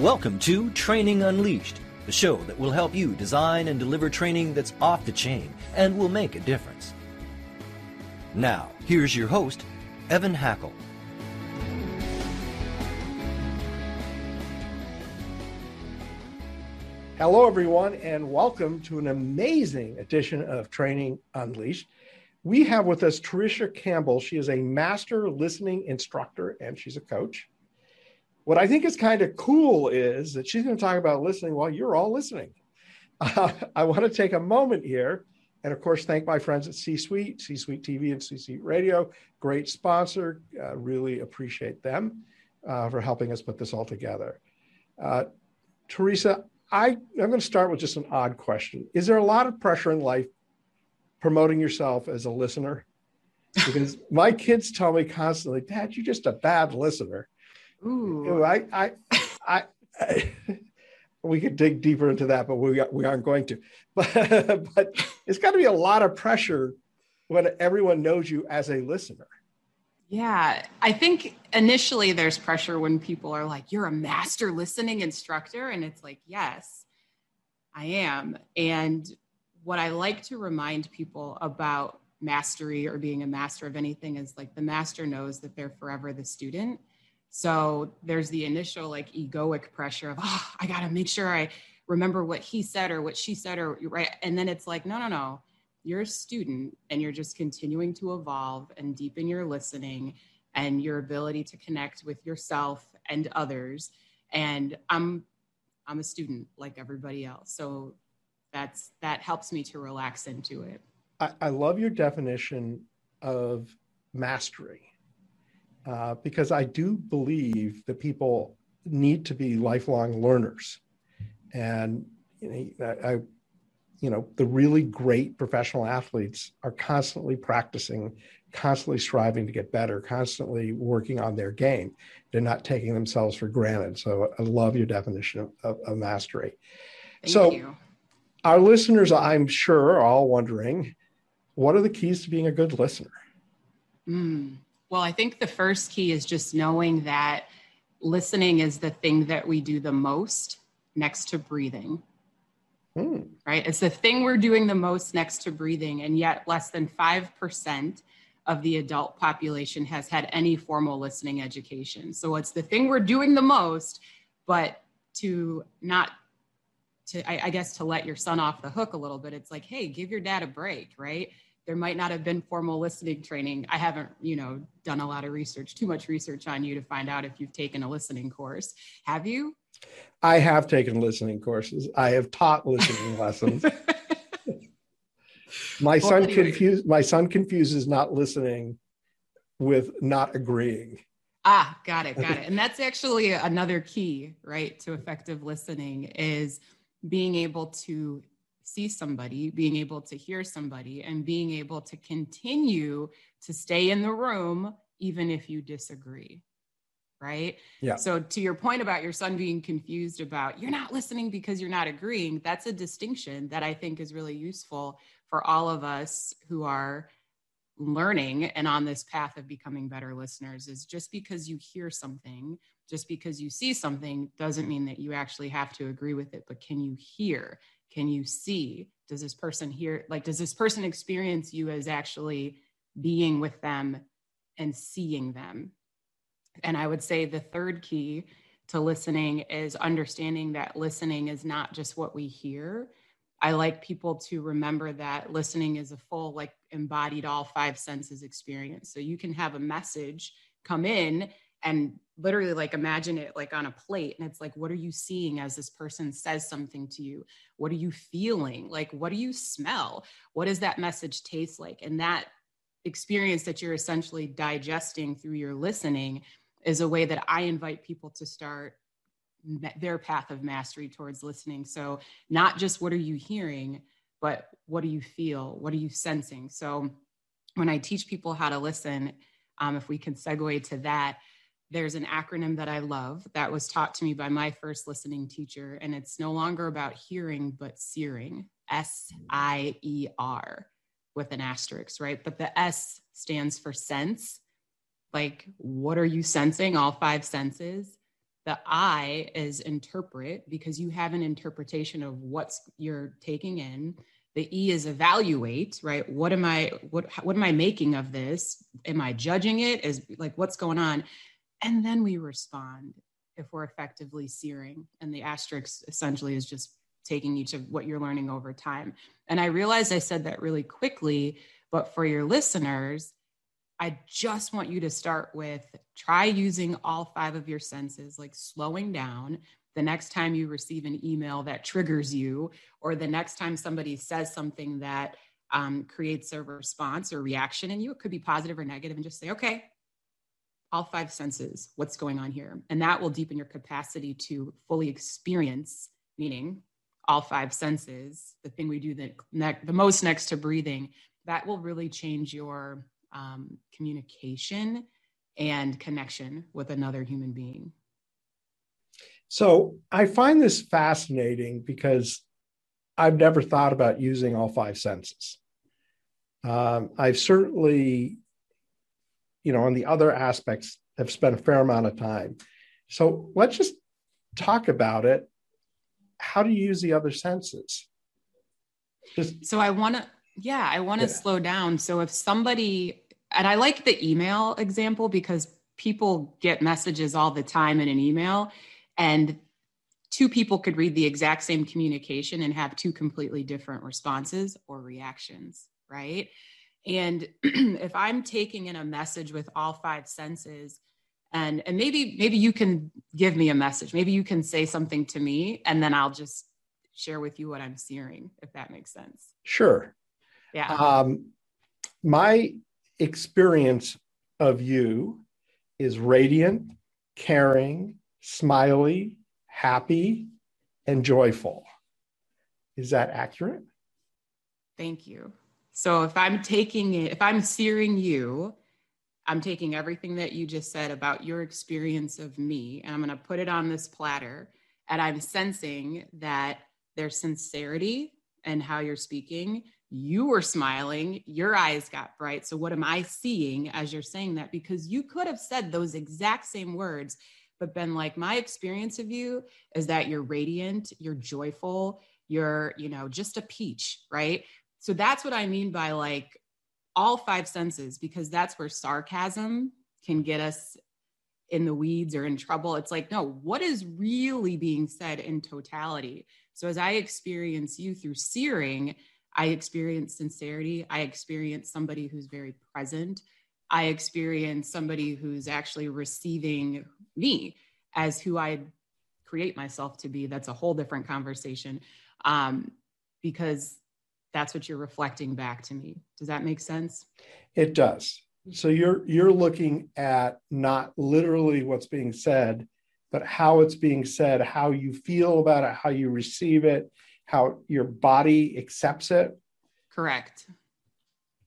Welcome to Training Unleashed, the show that will help you design and deliver training that's off the chain and will make a difference. Now, here's your host, Evan Hackel. Hello, everyone, and welcome to an amazing edition of Training Unleashed. We have with us Tricia Campbell. She is a master listening instructor and she's a coach. What I think is kind of cool is that she's going to talk about listening while you're all listening. Uh, I want to take a moment here and, of course, thank my friends at C Suite, C Suite TV, and C Suite Radio. Great sponsor. Uh, really appreciate them uh, for helping us put this all together. Uh, Teresa, I, I'm going to start with just an odd question. Is there a lot of pressure in life promoting yourself as a listener? Because my kids tell me constantly, Dad, you're just a bad listener. Ooh. I, I, I, I we could dig deeper into that, but we, we aren't going to. But, but it's got to be a lot of pressure when everyone knows you as a listener. Yeah, I think initially there's pressure when people are like, You're a master listening instructor. And it's like, Yes, I am. And what I like to remind people about mastery or being a master of anything is like the master knows that they're forever the student. So there's the initial like egoic pressure of, Oh, I got to make sure I remember what he said or what she said, or right. And then it's like, No, no, no. You're a student and you're just continuing to evolve and deepen your listening and your ability to connect with yourself and others. And i'm i'm a student like everybody else. So that's that helps me to relax into it. I, I love your definition of mastery uh, because i do believe that people need to be lifelong learners. And you know, I, you know the really great professional athletes are constantly practicing constantly striving to get better constantly working on their game. They're not taking themselves for granted. So i love your definition of, of, of mastery. Thank so you. our listeners i'm sure are all wondering what are the keys to being a good listener? Mm. Well i think the first key is just knowing that listening is the thing that we do the most next to breathing Mm. Right? It's the thing we're doing the most next to breathing, and yet less than 5% of the adult population has had any formal listening education. So it's the thing we're doing the most, but to not to I, I, guess to let your son off the hook a little bit it's like hey give your dad a break right there might not have been formal listening training i haven't you know done a lot of research too much research on you to find out if you've taken a listening course have you I have taken listening courses. I have taught listening lessons. My well, son anyway. confused my son confuses not listening with not agreeing. Ah, got it, got it. And that's actually another key, right, to effective listening is being able to see somebody, being able to hear somebody, and being able to continue to stay in the room even if you disagree right? Yeah. So to your point about your son being confused about you're not listening because you're not agreeing, that's a distinction that I think is really useful for all of us who are learning and on this path of becoming better listeners is just because you hear something, just because you see something doesn't mean that you actually have to agree with it, but can you hear? Can you see? Does this person hear like does this person experience you as actually being with them and seeing them and I would say the third key to listening is understanding that listening is not just what we hear. I like people to remember that listening is a full, like embodied all five senses experience. So you can have a message come in and literally like imagine it like on a plate and it's like what are you seeing as this person says something to you what are you feeling like what do you smell what does that message taste like and that experience that you're essentially digesting through your listening is a way that I invite people to start their path of mastery towards listening. So, not just what are you hearing, but what do you feel? What are you sensing? So, when I teach people how to listen, um, if we can segue to that, there's an acronym that I love that was taught to me by my first listening teacher, and it's no longer about hearing, but searing S I E R with an asterisk, right? But the S stands for sense like what are you sensing all five senses The I is interpret because you have an interpretation of what's you're taking in. The E is evaluate, right? What am I what what am I making of this? Am I judging it? Is like what's going on? And then we respond if we're effectively searing. And the asterisk essentially is just taking each of what you're learning over time. And I realized I said that really quickly, but for your listeners, I just want you to start with try using all five of your senses, like slowing down the next time you receive an email that triggers you, or the next time somebody says something that um, creates a response or reaction in you. It could be positive or negative, and just say, okay, all five senses, what's going on here? And that will deepen your capacity to fully experience, meaning all five senses, the thing we do the, ne- the most next to breathing, that will really change your um, communication and connection with another human being. So I find this fascinating because I've never thought about using all five senses. Um, I've certainly, you know, on the other aspects, have spent a fair amount of time. So let's just talk about it. How do you use the other senses? Just, so I want to, yeah, I want to yeah. slow down. So if somebody and I like the email example because people get messages all the time in an email and two people could read the exact same communication and have two completely different responses or reactions, right? And if I'm taking in a message with all five senses, and and maybe maybe you can give me a message, maybe you can say something to me, and then I'll just share with you what I'm seeing, if that makes sense. Sure. Yeah. Um, my experience of you is radiant, caring, smiley, happy, and joyful. Is that accurate? Thank you. So if I'm taking it, if I'm searing you, I'm taking everything that you just said about your experience of me and I'm going to put it on this platter. And I'm sensing that there's sincerity and how you're speaking you were smiling, your eyes got bright. So, what am I seeing as you're saying that? Because you could have said those exact same words, but been like, my experience of you is that you're radiant, you're joyful, you're, you know, just a peach, right? So, that's what I mean by like all five senses, because that's where sarcasm can get us in the weeds or in trouble. It's like, no, what is really being said in totality? So, as I experience you through searing, I experience sincerity. I experience somebody who's very present. I experience somebody who's actually receiving me as who I create myself to be. That's a whole different conversation um, because that's what you're reflecting back to me. Does that make sense? It does. So you're you're looking at not literally what's being said, but how it's being said, how you feel about it, how you receive it, how your body accepts it. Correct.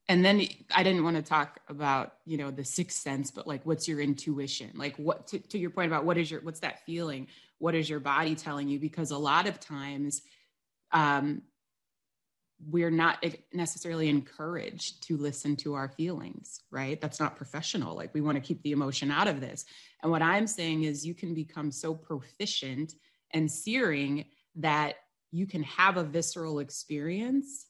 And then I didn't want to talk about, you know, the sixth sense, but like, what's your intuition? Like, what to, to your point about what is your, what's that feeling? What is your body telling you? Because a lot of times, um, we're not necessarily encouraged to listen to our feelings, right? That's not professional. Like, we want to keep the emotion out of this. And what I'm saying is, you can become so proficient and searing that you can have a visceral experience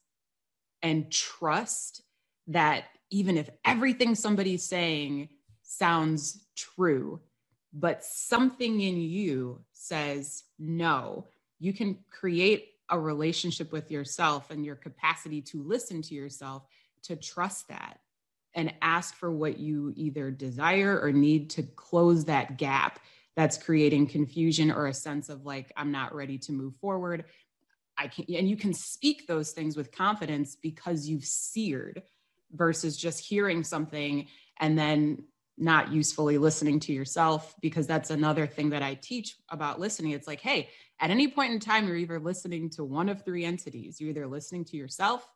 and trust that even if everything somebody's saying sounds true, but something in you says no, you can create a relationship with yourself and your capacity to listen to yourself to trust that and ask for what you either desire or need to close that gap that's creating confusion or a sense of like, I'm not ready to move forward. I can and you can speak those things with confidence because you've seared versus just hearing something and then not usefully listening to yourself because that's another thing that I teach about listening. It's like, hey, at any point in time, you're either listening to one of three entities. You're either listening to yourself,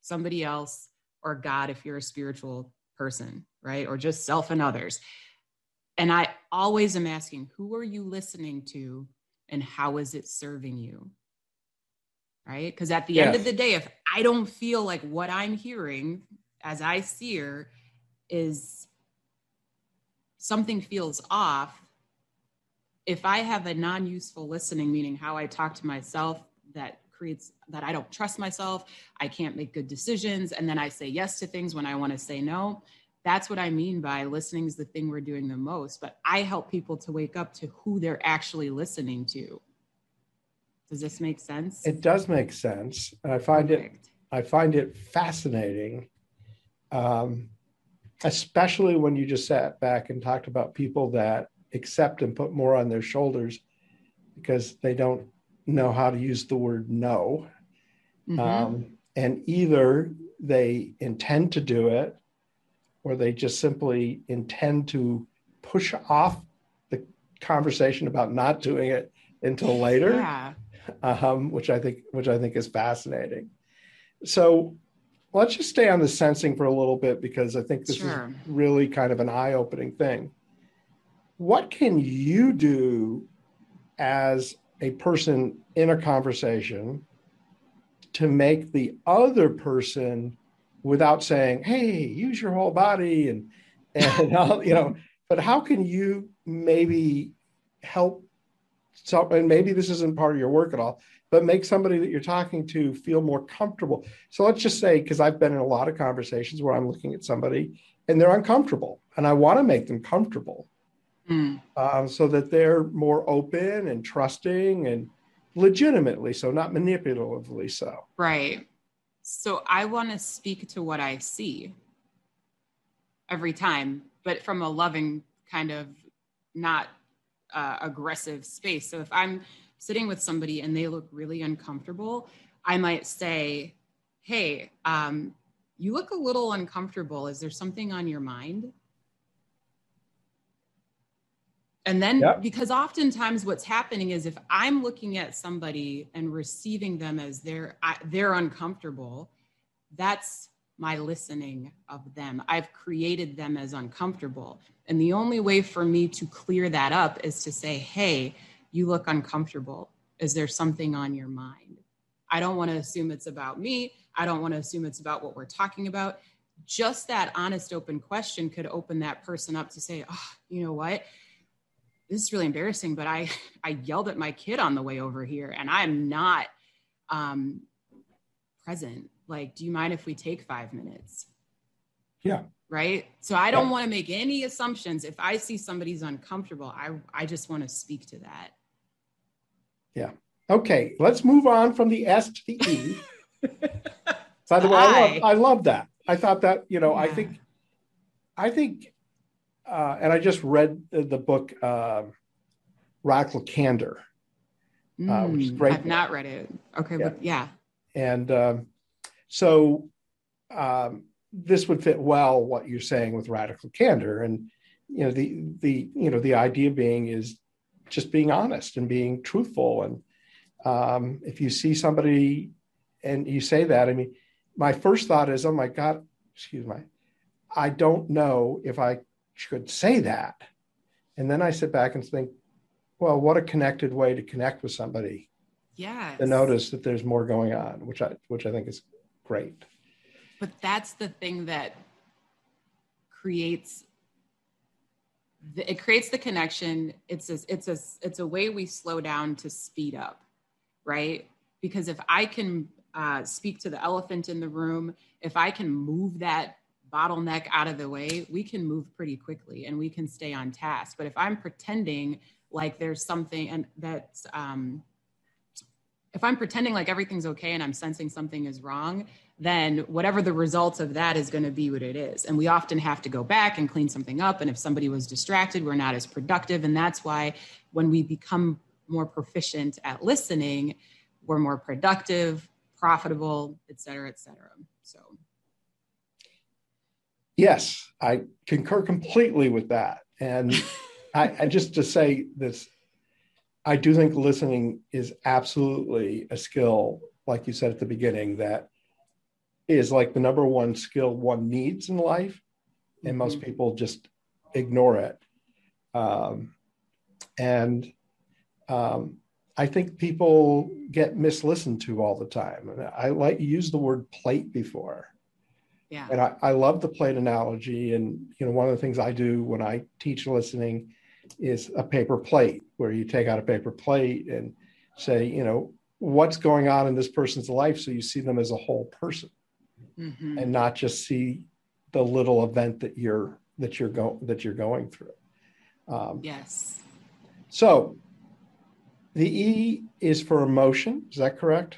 somebody else, or God if you're a spiritual person, right? Or just self and others. And I always am asking, who are you listening to and how is it serving you? right? Because at the yes. end of the day, if I don't feel like what I'm hearing as I sear is something feels off, if I have a non useful listening, meaning how I talk to myself, that creates that I don't trust myself, I can't make good decisions, and then I say yes to things when I want to say no. That's what I mean by listening is the thing we're doing the most. But I help people to wake up to who they're actually listening to. Does this make sense? It does make sense. I find Perfect. it I find it fascinating. Um, especially when you just sat back and talked about people that accept and put more on their shoulders because they don't know how to use the word no. Mm-hmm. Um, and either they intend to do it or they just simply intend to push off the conversation about not doing it until later. Yeah. Um, which I think which I think is fascinating. So let's just stay on the sensing for a little bit because I think this sure. is really kind of an eye-opening thing. What can you do as a person in a conversation to make the other person without saying hey use your whole body and and all, you know but how can you maybe help so and maybe this isn't part of your work at all but make somebody that you're talking to feel more comfortable so let's just say because i've been in a lot of conversations where i'm looking at somebody and they're uncomfortable and i want to make them comfortable mm. um, so that they're more open and trusting and legitimately so, not manipulatively so. Right. So I want to speak to what I see every time, but from a loving kind of not uh, aggressive space. So if I'm sitting with somebody and they look really uncomfortable, I might say, Hey, um, you look a little uncomfortable. Is there something on your mind? And then, yep. because oftentimes what's happening is if I'm looking at somebody and receiving them as they're they're uncomfortable, that's my listening of them. I've created them as uncomfortable, and the only way for me to clear that up is to say, "Hey, you look uncomfortable. Is there something on your mind?" I don't want to assume it's about me. I don't want to assume it's about what we're talking about. Just that honest, open question could open that person up to say, "Oh, you know what." this is really embarrassing, but I, I yelled at my kid on the way over here and I'm not um, present. Like, do you mind if we take five minutes? Yeah. Right. So I don't yeah. want to make any assumptions. If I see somebody's uncomfortable, I, I just want to speak to that. Yeah. Okay. Let's move on from the S to the E. By the way, I love, I love that. I thought that, you know, yeah. I think, I think uh, and I just read the book uh, Radical Candor, uh, which is hmm, great. I've not read it. Okay, yeah. But yeah. And um, so um, this would fit well what you're saying with radical candor, and you know the the you know the idea being is just being honest and being truthful, and um, if you see somebody and you say that, I mean, my first thought is, oh my God, excuse me, I don't know if I could say that. And then I sit back and think, well, what a connected way to connect with somebody. Yeah. To notice that there's more going on, which I which I think is great. But that's the thing that creates the, it creates the connection. It's a, it's a it's a way we slow down to speed up, right? Because if I can uh, speak to the elephant in the room, if I can move that bottleneck out of the way, we can move pretty quickly and we can stay on task. But if I'm pretending like there's something and that's, um, if I'm pretending like everything's okay and I'm sensing something is wrong, then whatever the results of that is going to be what it is. And we often have to go back and clean something up. And if somebody was distracted, we're not as productive. And that's why when we become more proficient at listening, we're more productive, profitable, et cetera, et cetera. So Yes, I concur completely with that. And I, I, just to say this, I do think listening is absolutely a skill, like you said at the beginning, that is like the number one skill one needs in life. And mm-hmm. most people just ignore it. Um, and um, I think people get mislistened to all the time. And I like use the word plate before. Yeah. And I, I love the plate analogy. And, you know, one of the things I do when I teach listening is a paper plate where you take out a paper plate and say, you know, what's going on in this person's life so you see them as a whole person mm-hmm. and not just see the little event that you're that you're going that you're going through. Um, yes. So the E is for emotion. Is that correct?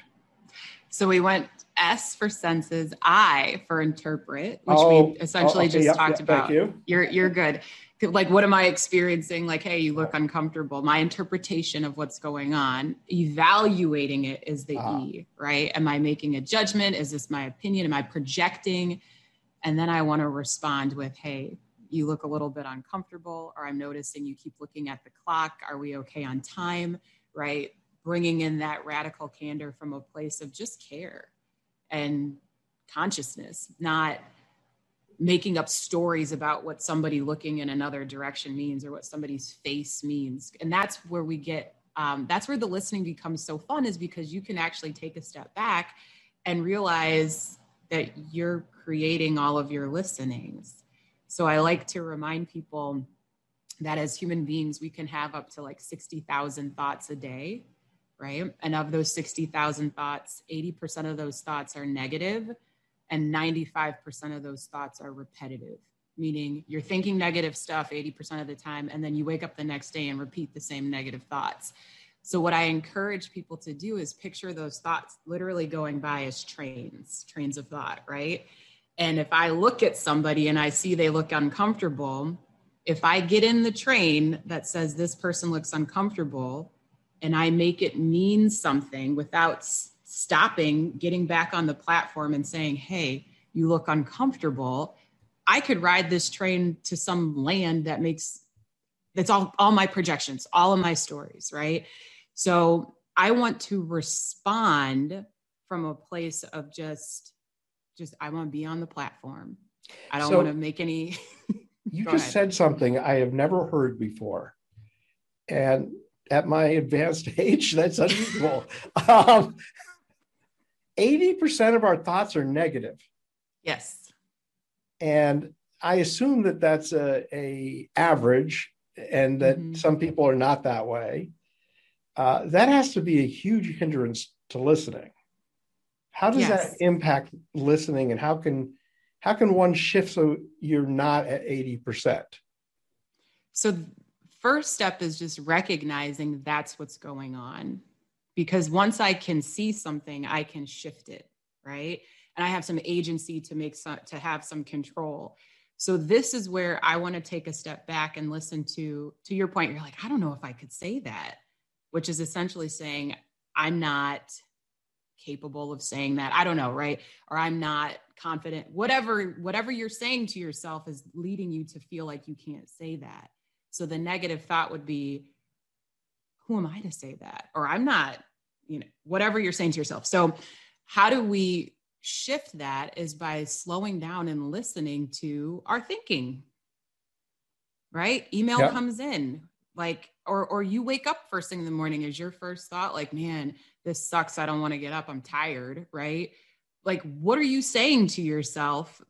So we went S for senses, I for interpret, which oh, we essentially oh, okay, just yep, talked yep, about. You. You're you're good. Like, what am I experiencing? Like, hey, you look uncomfortable. My interpretation of what's going on, evaluating it is the uh-huh. E, right? Am I making a judgment? Is this my opinion? Am I projecting? And then I want to respond with, hey, you look a little bit uncomfortable, or I'm noticing you keep looking at the clock. Are we okay on time? Right? Bringing in that radical candor from a place of just care and consciousness, not making up stories about what somebody looking in another direction means or what somebody's face means. And that's where we get, um, that's where the listening becomes so fun, is because you can actually take a step back and realize that you're creating all of your listenings. So I like to remind people that as human beings, we can have up to like 60,000 thoughts a day, right? And of those 60,000 thoughts, 80% of those thoughts are negative and 95% of those thoughts are repetitive meaning you're thinking negative stuff 80% of the time and then you wake up the next day and repeat the same negative thoughts. So what i encourage people to do is picture those thoughts literally going by as trains trains of thought right? And if i look at somebody and i see they look uncomfortable if i get in the train that says this person looks uncomfortable and i make it mean something without stopping, getting back on the platform and saying, hey, you look uncomfortable. I could ride this train to some land that makes that's all all my projections, all of my stories, right? So I want to respond from a place of just just I want to be on the platform. I don't so want to make any You just ahead. said something I have never heard before. And at my advanced age, that's unusual. um, 80% of our thoughts are negative. Yes. And I assume that that's a, a average and that mm-hmm. some people are not that way. Uh, that has to be a huge hindrance to listening. How does yes. that impact listening and how can how can one shift so you're not at 80%? So first step is just recognizing that's what's going on because once I can see something, I can shift it, right? And I have some agency to make some to have some control. So this is where I want to take a step back and listen to to your point. You're like, I don't know if I could say that, which is essentially saying I'm not capable of saying that. I don't know, right? Or I'm not confident. Whatever whatever you're saying to yourself is leading you to feel like you can't say that. So the negative thought would be who am I to say that? Or I'm not, you know, whatever you're saying to yourself. So, how do we shift that is by slowing down and listening to our thinking, right? Email yep. comes in like, or, or you wake up first thing in the morning is your first thought, like, man, this sucks. I don't want to get up. I'm tired, right? Like, what are you saying to yourself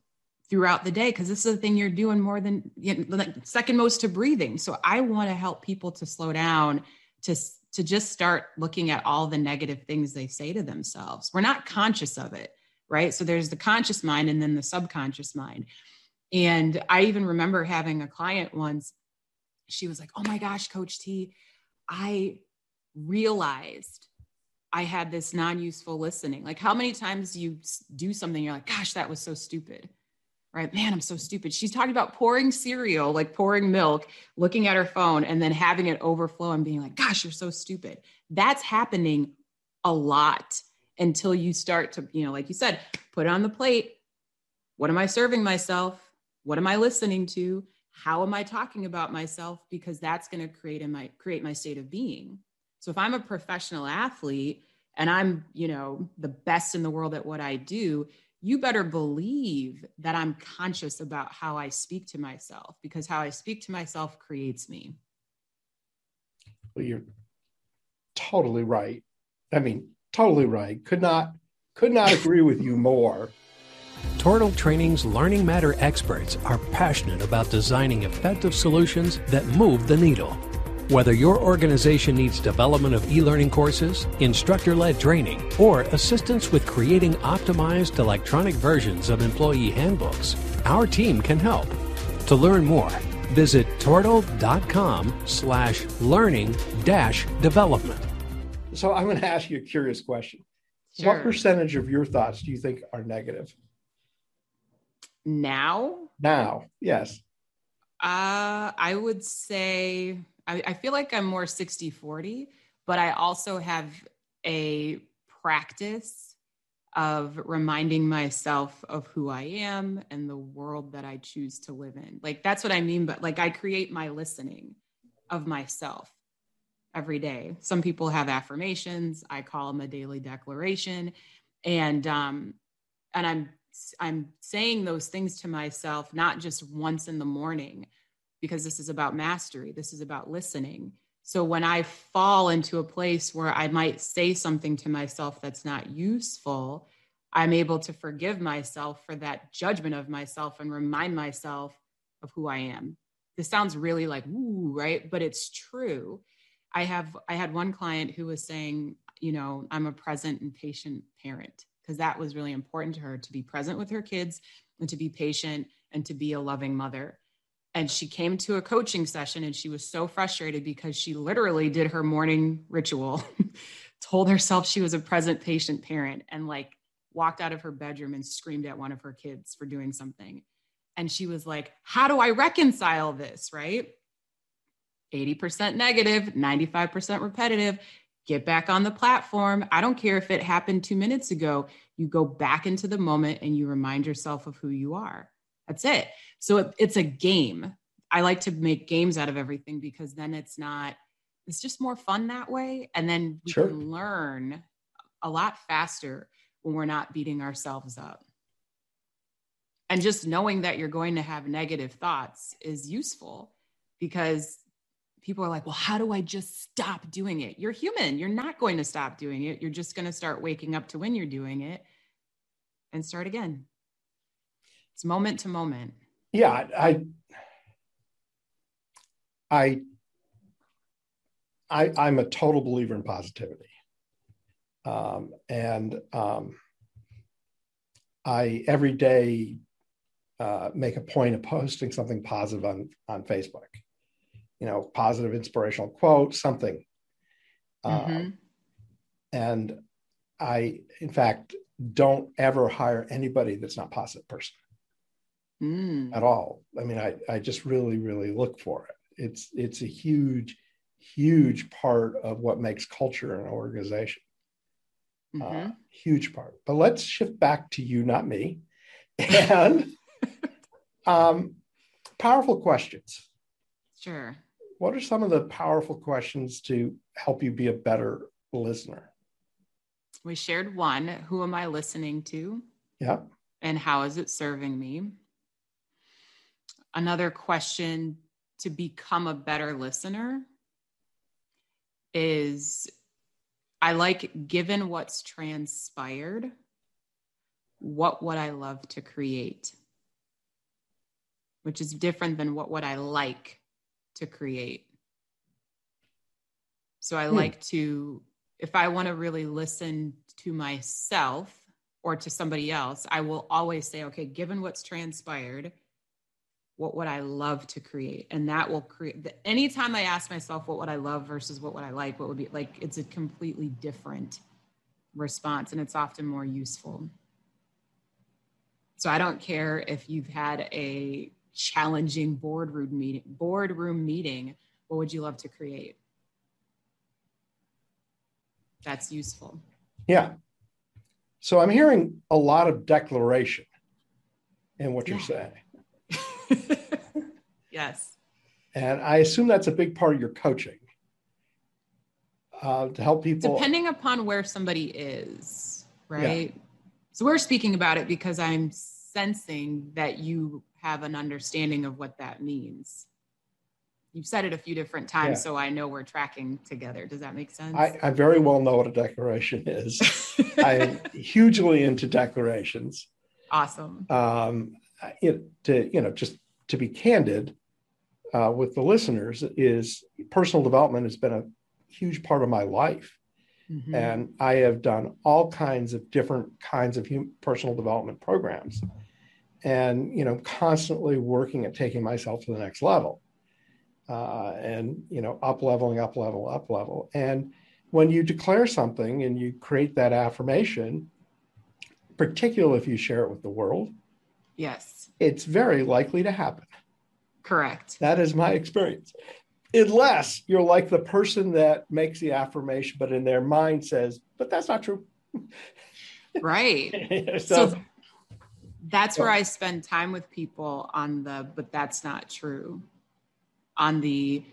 throughout the day because this is the thing you're doing more than you know, like second most to breathing so i want to help people to slow down to to just start looking at all the negative things they say to themselves. We're not conscious of it right? So there's the conscious mind and then the subconscious mind. And i even remember having a client once she was like oh my gosh coach t i realized i had this non-useful listening. Like how many times you do something you're like gosh that was so stupid right? Man, I'm so stupid. She's talking about pouring cereal, like pouring milk, looking at her phone, and then having it overflow and being like, gosh, you're so stupid. That's happening a lot until you start to, you know, like you said, put it on the plate. What am I serving myself? What am I listening to? How am I talking about myself? Because that's going to create in my create my state of being. So if I'm a professional athlete and I'm, you know, the best in the world at what I do, you better believe that I'm conscious about how I speak to myself because how I speak to myself creates me. Well, you're totally right. I mean, totally right. Could not could not agree with you more. Tortal Training's Learning Matter experts are passionate about designing effective solutions that move the needle. Whether your organization needs development of e learning courses, instructor led training, or assistance with creating optimized electronic versions of employee handbooks, our team can help. To learn more, visit tortal.com slash learning dash development. So I'm going to ask you a curious question. Sure. What percentage of your thoughts do you think are negative? Now, Now, yes. uh, I would say I, I feel like I'm more 60 40, but I also have a practice of reminding myself of who I am and the world that I choose to live in. Like, that's what I mean. But like, I create my listening of myself every day. Some people have affirmations. I call them a daily declaration. And, um, and I'm, I'm saying those things to myself, not just once in the morning, because this is about mastery. This is about listening. So when I fall into a place where I might say something to myself that's not useful, I'm able to forgive myself for that judgment of myself and remind myself of who I am. This sounds really like woo, right? But it's true. I have I had one client who was saying, you know, I'm a present and patient parent because that was really important to her to be present with her kids and to be patient and to be a loving mother and she came to a coaching session and she was so frustrated because she literally did her morning ritual told herself she was a present patient parent and like walked out of her bedroom and screamed at one of her kids for doing something. And she was like how do i reconcile this? Right? 80% negative 95% repetitive get back on the platform. I don't care if it happened 2 minutes ago. You go back into the moment and you remind yourself of who you are that's it. So it, it's a game. I like to make games out of everything because then it's not, it's just more fun that way. And then we Sure. can learn a lot faster when we're not beating ourselves up. And just knowing that you're going to have negative thoughts is useful because people are like, well, how do I just stop doing it? You're human. You're not going to stop doing it. You're just going to start waking up to when you're doing it and start again. It's moment to moment. Yeah, I, I, I, I'm a total believer in positivity, um, and um, I every day uh, make a point of posting something positive on on Facebook. You know, positive inspirational quote, something. Um, Mhm. and I, in fact, don't ever hire anybody that's not positive person Mm. at all. I mean, I, I just really, really look for it. It's it's a huge, huge part of what makes culture in an organization. Uh, Mhm. huge part. But let's shift back to you, not me. And um, powerful questions. Sure. What are some of the powerful questions to help you be a better listener? We shared one. Who am I listening to? Yeah. And how is it serving me? Another question to become a better listener is I like, given what's transpired, what would I love to create? Which is different than what would I like to create. So I Hmm. like to, if I want to really listen to myself or to somebody else, I will always say, okay, given what's transpired, what would I love to create? And that will create, the, anytime I ask myself, what would I love versus what would I like, what would be like, it's a completely different response and it's often more useful. So I don't care if you've had a challenging boardroom meeting, boardroom meeting, what would you love to create? That's useful. Yeah. So I'm hearing a lot of declaration in what you're saying. yes. And I assume that's a big part of your coaching uh, to help people. Depending upon where somebody is, right? So we're speaking about it because I'm sensing that you have an understanding of what that means. You've said it a few different times, Yeah. so I know we're tracking together. Does that make sense? I, I very well know what a declaration is. I'm hugely into declarations. Awesome. Um, it, to you know, just to be candid uh, with the listeners, is personal development has been a huge part of my life, mm-hmm. and I have done all kinds of different kinds of human, personal development programs, and you know, constantly working at taking myself to the next level, uh, and you know, up leveling, up level, up level, and when you declare something and you create that affirmation, particularly if you share it with the world, yes, it's very likely to happen. Correct. That is my experience. Unless you're like the person that makes the affirmation, but in their mind says, but that's not true. Right. so, so, that's where I spend time with people on the, but that's not true. On the,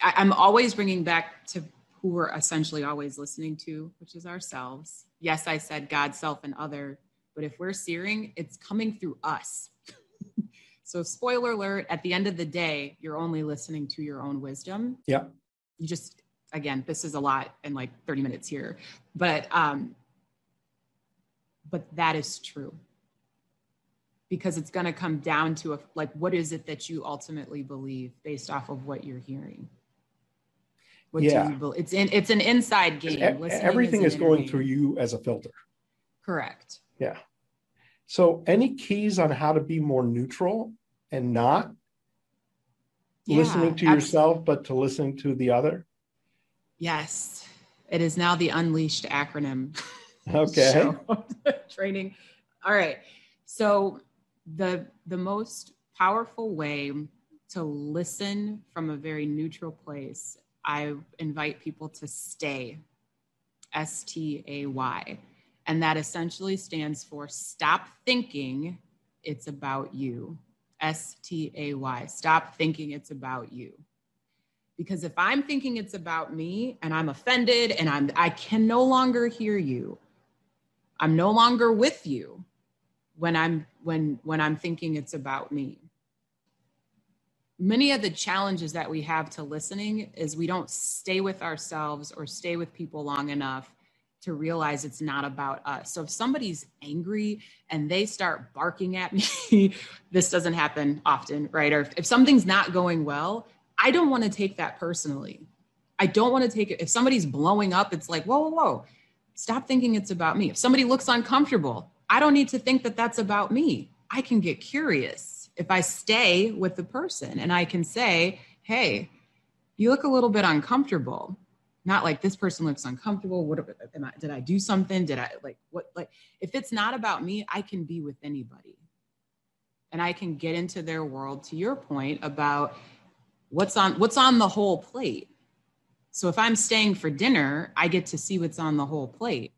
I, I'm always bringing back to who we're essentially always listening to, which is ourselves. Yes, I said God, self, and other, but if we're searing, it's coming through us. so, spoiler alert, at the end of the day, you're only listening to your own wisdom. Yeah. You just, again, this is a lot in like 30 minutes here, but, um, but that is true because it's going to come down to a, like, what is it that you ultimately believe based off of what you're hearing? What yeah. do you believe? It's in, it's an inside game. everything is, is going through you as a filter. Correct. Yeah. So, any keys on how to be more neutral and not yeah, listening to absolutely. yourself, but to listening to the other? Yes. It is now the Unleashed acronym. Okay. training. All right. So, the the most powerful way to listen from a very neutral place I invite people to stay, S T A Y. And that essentially stands for stop thinking it's about you. S T A Y. Stop thinking it's about you. Because if I'm thinking it's about me and I'm offended and I'm I can no longer hear you. I'm no longer with you when I'm when when I'm thinking it's about me many of the challenges that we have to listening is we don't stay with ourselves or stay with people long enough to realize it's not about us. So if somebody's angry and they start barking at me, this doesn't happen often, right? Or if something's not going well, I don't want to take that personally. I don't want to take it. If somebody's blowing up, it's like, whoa, whoa, whoa, stop thinking it's about me. If somebody looks uncomfortable, I don't need to think that that's about me. I can get curious if I stay with the person and I can say, hey, you look a little bit uncomfortable. Not like this person looks uncomfortable. What am I, did I do something? Did I like what like if it's not about me, I can be with anybody. And I can get into their world to your point about what's on what's on the whole plate. So if I'm staying for dinner, I get to see what's on the whole plate.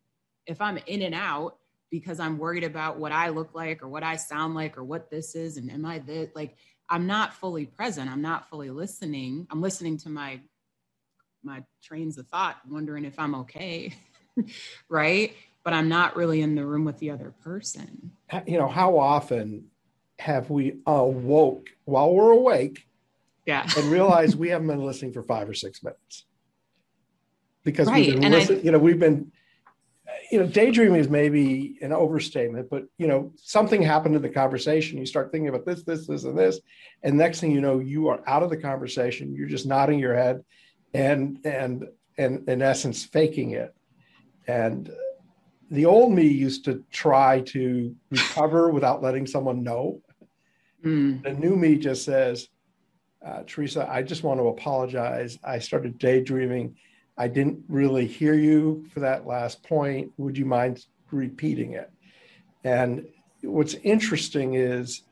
If I'm in and out, because I'm worried about what I look like or what I sound like or what this is and am I this like I'm not fully present. I'm not fully listening. I'm listening to my my trains of thought, wondering if I'm okay. right? But I'm not really in the room with the other person. You know, how often have we awoke while we're awake yeah. and realize we haven't been listening for five or six minutes? Because right. we've been listening, you know, we've been you know, daydreaming is maybe an overstatement, but you know, something happened in the conversation. You start thinking about this, this, this, and this, and next thing you know, you are out of the conversation. You're just nodding your head, and and and in essence, faking it. And the old me used to try to recover without letting someone know. Mm. The new me just says, uh, Teresa, I just want to apologize. I started daydreaming I didn't really hear you for that last point. Would you mind repeating it? And what's interesting is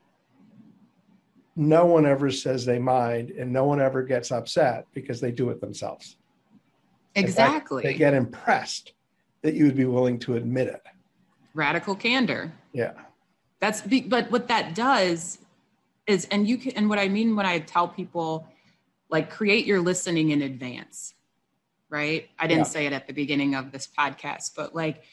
no one ever says they mind and no one ever gets upset because they do it themselves. Exactly. Fact, they get impressed that you would be willing to admit it. Radical candor. Yeah. That's but what that does is and you can and what I mean when I tell people like create your listening in advance right? I didn't yeah. say it at the beginning of this podcast, but like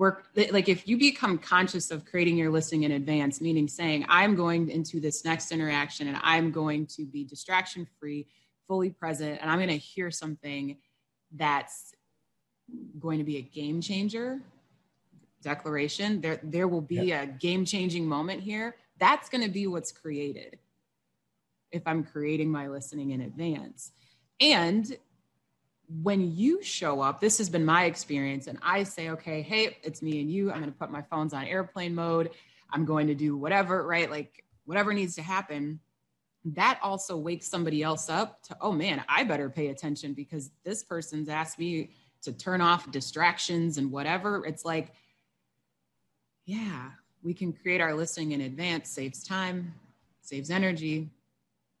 work like if you become conscious of creating your listening in advance, meaning saying I'm going into this next interaction and I'm going to be distraction free, fully present, and I'm going to hear something that's going to be a game changer. declaration, there there will be yeah. a game-changing moment here. That's going to be what's created if I'm creating my listening in advance. And when you show up, this has been my experience, and I say, okay, hey, it's me and you. I'm going to put my phones on airplane mode. I'm going to do whatever, right? Like whatever needs to happen. That also wakes somebody else up to, oh man, I better pay attention because this person's asked me to turn off distractions and whatever. It's like, yeah, we can create our listening in advance, saves time, saves energy.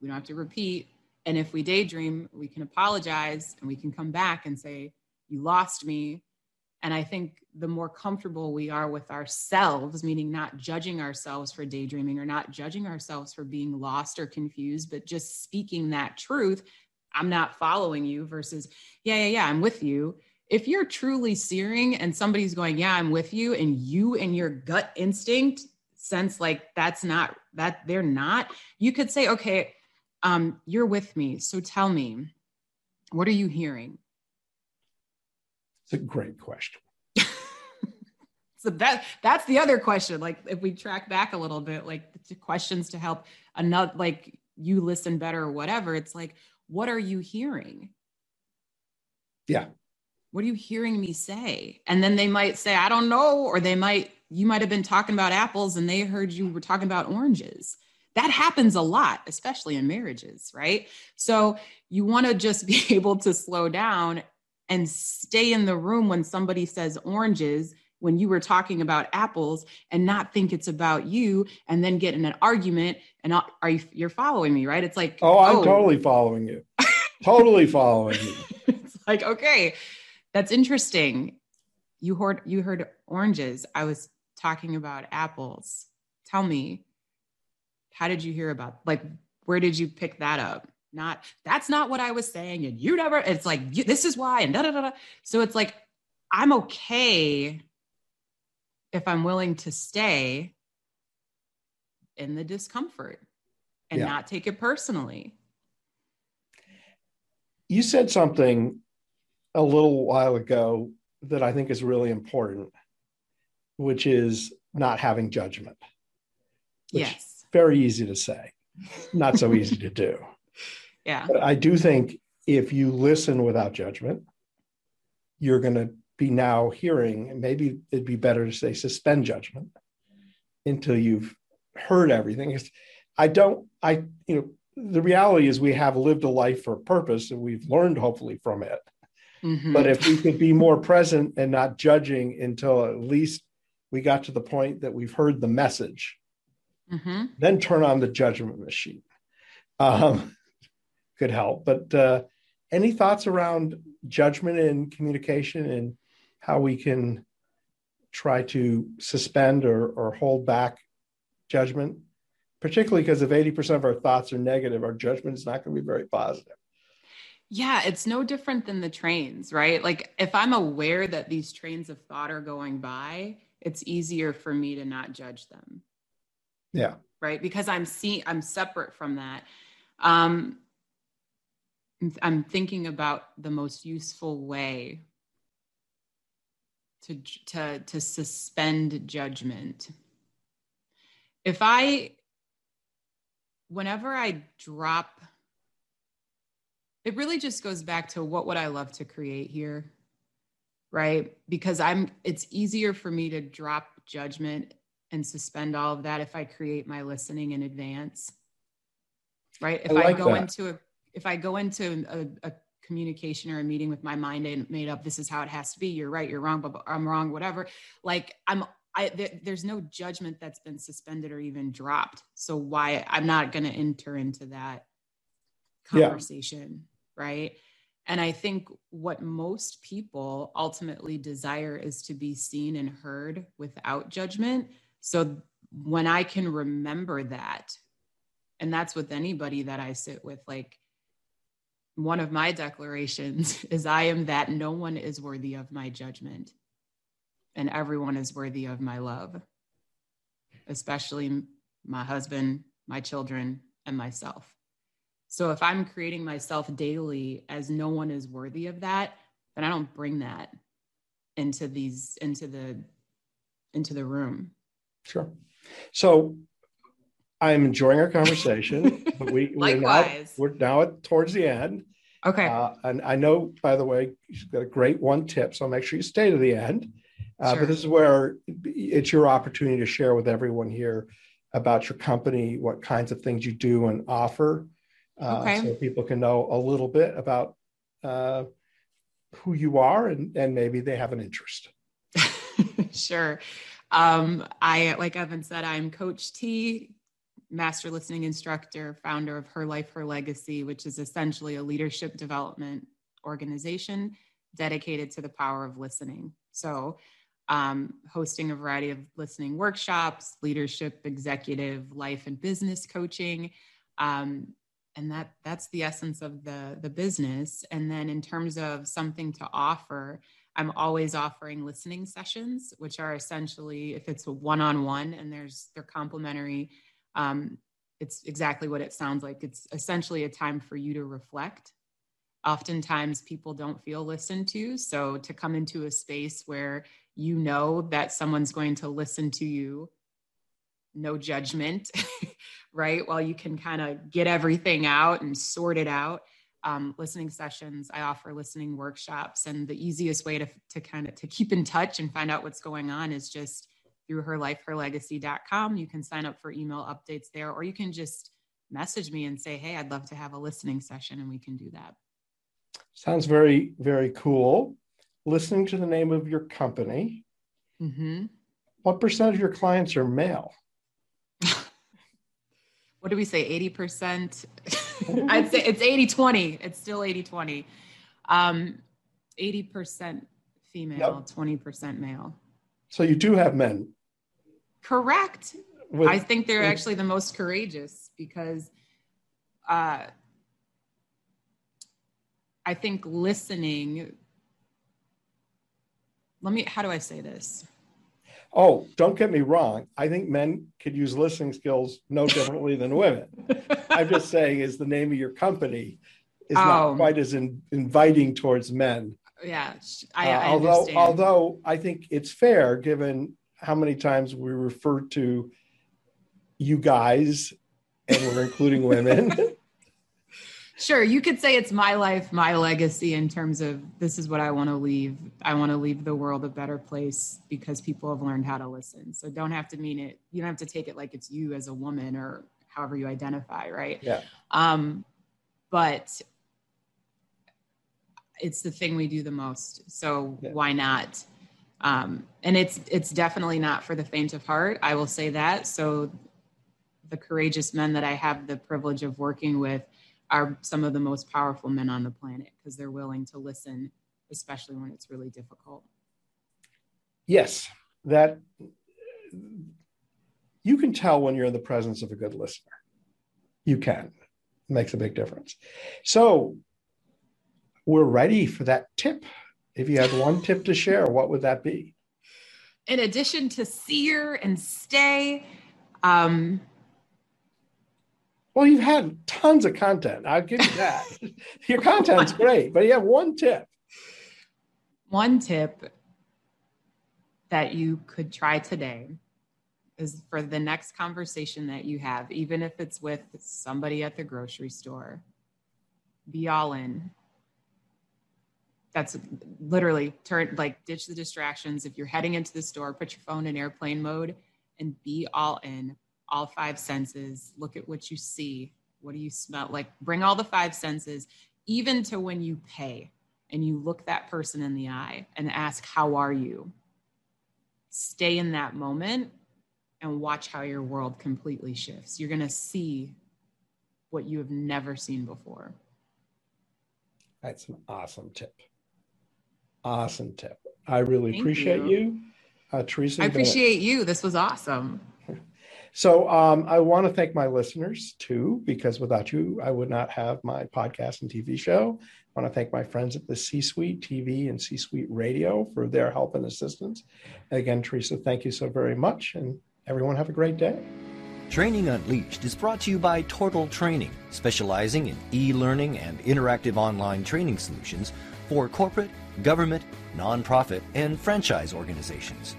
We don't have to repeat. And if we daydream, we can apologize and we can come back and say, You lost me. And I think the more comfortable we are with ourselves, meaning not judging ourselves for daydreaming or not judging ourselves for being lost or confused, but just speaking that truth, I'm not following you versus, yeah, yeah, yeah, I'm with you if you're truly searing and somebody's going, Yeah, I'm with you, and you and your gut instinct sense like that's not that they're not, you could say, Okay, um, you're with me. So tell me, what are you hearing? It's a great question. so that that's the other question. Like if we track back a little bit, like the questions to help another like you listen better or whatever, it's like, what are you hearing? Yeah what are you hearing me say? And then they might say, I don't know. Or they might, you might have been talking about apples and they heard you were talking about oranges. That happens a lot, especially in marriages, right? So you want to just be able to slow down and stay in the room when somebody says oranges when you were talking about apples and not think it's about you and then get in an argument and are you you're following me right it's like oh i'm oh. totally following you totally following you it's like okay that's interesting. You heard you heard oranges. I was talking about apples. Tell me, how did you hear about like where did you pick that up? Not that's not what I was saying, and you never. It's like this is why, and da da da. da So it's like I'm okay if I'm willing to stay in the discomfort and yeah. not take it personally. You said something a little while ago that I think is really important, which is not having judgment. yes. Very easy to say, not so easy to do. Yeah. But I do think if you listen without judgment, you're going to be now hearing, maybe it'd be better to say suspend judgment until you've heard everything. I don't, I, you know, the reality is we have lived a life for a purpose and we've learned hopefully from it. Mm-hmm. But if we could be more present and not judging until at least we got to the point that we've heard the message, mm-hmm. then turn on the judgment machine. Um, could help. But uh, any thoughts around judgment and communication and how we can try to suspend or, or hold back judgment? Particularly because if 80% of our thoughts are negative, our judgment is not going to be very positive. Yeah, it's no different than the trains, right? Like if I'm aware that these trains of thought are going by, it's easier for me to not judge them. Yeah. Right? Because I'm seeing I'm separate from that. Um I'm thinking about the most useful way to to to suspend judgment. If I whenever I drop it really just goes back to what would I love to create here? Right? Because I'm it's easier for me to drop judgment and suspend all of that if I create my listening in advance. Right? If I, like I go that. into a if I go into a, a, communication or a meeting with my mind and made up this is how it has to be you're right you're wrong but i'm wrong whatever like i'm I, there's no judgment that's been suspended or even dropped so why i'm not going to enter into that conversation right? And I think what most people ultimately desire is to be seen and heard without judgment. So when I can remember that, and that's with anybody that I sit with, like one of my declarations is I am that no one is worthy of my judgment and everyone is worthy of my love, especially my husband, my children, and myself. So if I'm creating myself daily as no one is worthy of that, then I don't bring that into these into the into the room. Sure. So I'm enjoying our conversation, but we, we're now, we're now at, towards the end. Okay. Uh, and I know, by the way, you've got a great one tip, so make sure you stay to the end. Uh, sure. But this is where it's your opportunity to share with everyone here about your company, what kinds of things you do and offer, uh, okay. so people can know a little bit about uh, who you are and, and maybe they have an interest. sure. Um, I, like Evan said, I'm Coach T, master listening instructor, founder of Her Life, Her Legacy, which is essentially a leadership development organization dedicated to the power of listening. So, um, hosting a variety of listening workshops, leadership, executive, life, and business coaching. Um, and that that's the essence of the the business and then in terms of something to offer i'm always offering listening sessions which are essentially if it's a one-on-one and there's they're complimentary. um, it's exactly what it sounds like it's essentially a time for you to reflect oftentimes people don't feel listened to so to come into a space where you know that someone's going to listen to you no judgment right? While you can kind of get everything out and sort it out. Um, listening sessions. I offer listening workshops and the easiest way to, to kind of to keep in touch and find out what's going on is just through herlifeherlegacy.com you can sign up for email updates there or you can just message me and say hey i'd love to have a listening session and we can do that. Sounds very very cool. Listening to the name of your company. Mm-hmm. what percent of your clients are male what do we say 80% i'd say it's 80 20 it's still 80 20 um, 80% female yep. 20% male. So you do have men. Correct. With, i think they're actually the most courageous because uh, i think listening let me how do i say this Oh, don't get me wrong. I think men could use listening skills no differently than women. I'm just saying, is the name of your company is oh. not quite as in, inviting towards men. Yeah, I, uh, although understand. although I think it's fair given how many times we refer to you guys, and we're including women. Sure, you could say it's my life, my legacy in terms of this is what I want to leave. I want to leave the world a better place because people have learned how to listen. So don't have to mean it. You don't have to take it like it's you as a woman or however you identify, right? Yeah. Um, but it's the thing we do the most. So yeah. why not? Um, and it's it's definitely not for the faint of heart. I will say that. So the courageous men that I have the privilege of working with are some of the most powerful men on the planet because they're willing to listen, especially when it's really difficult. Yes, that you can tell when you're in the presence of a good listener. You can. It makes a big difference. So we're ready for that tip. If you had one tip to share, what would that be? In addition to sear and stay, um, well, you've had tons of content. I'll give you that. Your content's great, but you have one tip. One tip that you could try today is for the next conversation that you have, even if it's with somebody at the grocery store, be all in. That's literally turn like ditch the distractions. If you're heading into the store, put your phone in airplane mode and be all in all five senses, look at what you see. What do you smell? Like bring all the five senses, even to when you pay and you look that person in the eye and ask, How are you? Stay in that moment and watch how your world completely shifts. You're going to see what you have never seen before. That's an awesome tip. Awesome tip. I really Thank appreciate you, you. Uh, Teresa. I appreciate you. This was awesome. So um, I want to thank my listeners too, because without you, I would not have my podcast and TV show. I want to thank my friends at the C Suite TV and C Suite Radio for their help and assistance. again, Teresa, thank you so very much, and everyone have a great day. Training Unleashed is brought to you by Tortal Training, specializing in e learning and interactive online training solutions for corporate, government, nonprofit, and franchise organizations.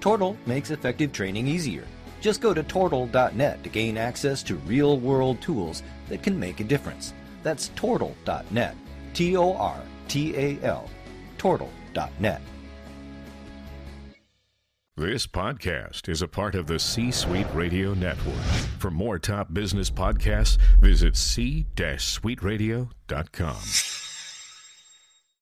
Tortal makes effective training easier. Just go to tortal.net to gain access to real world tools that can make a difference. That's tortal.net. T O R T A L. Tortal.net. This podcast is a part of the C Suite Radio Network. For more top business podcasts, visit c-suiteradio.com.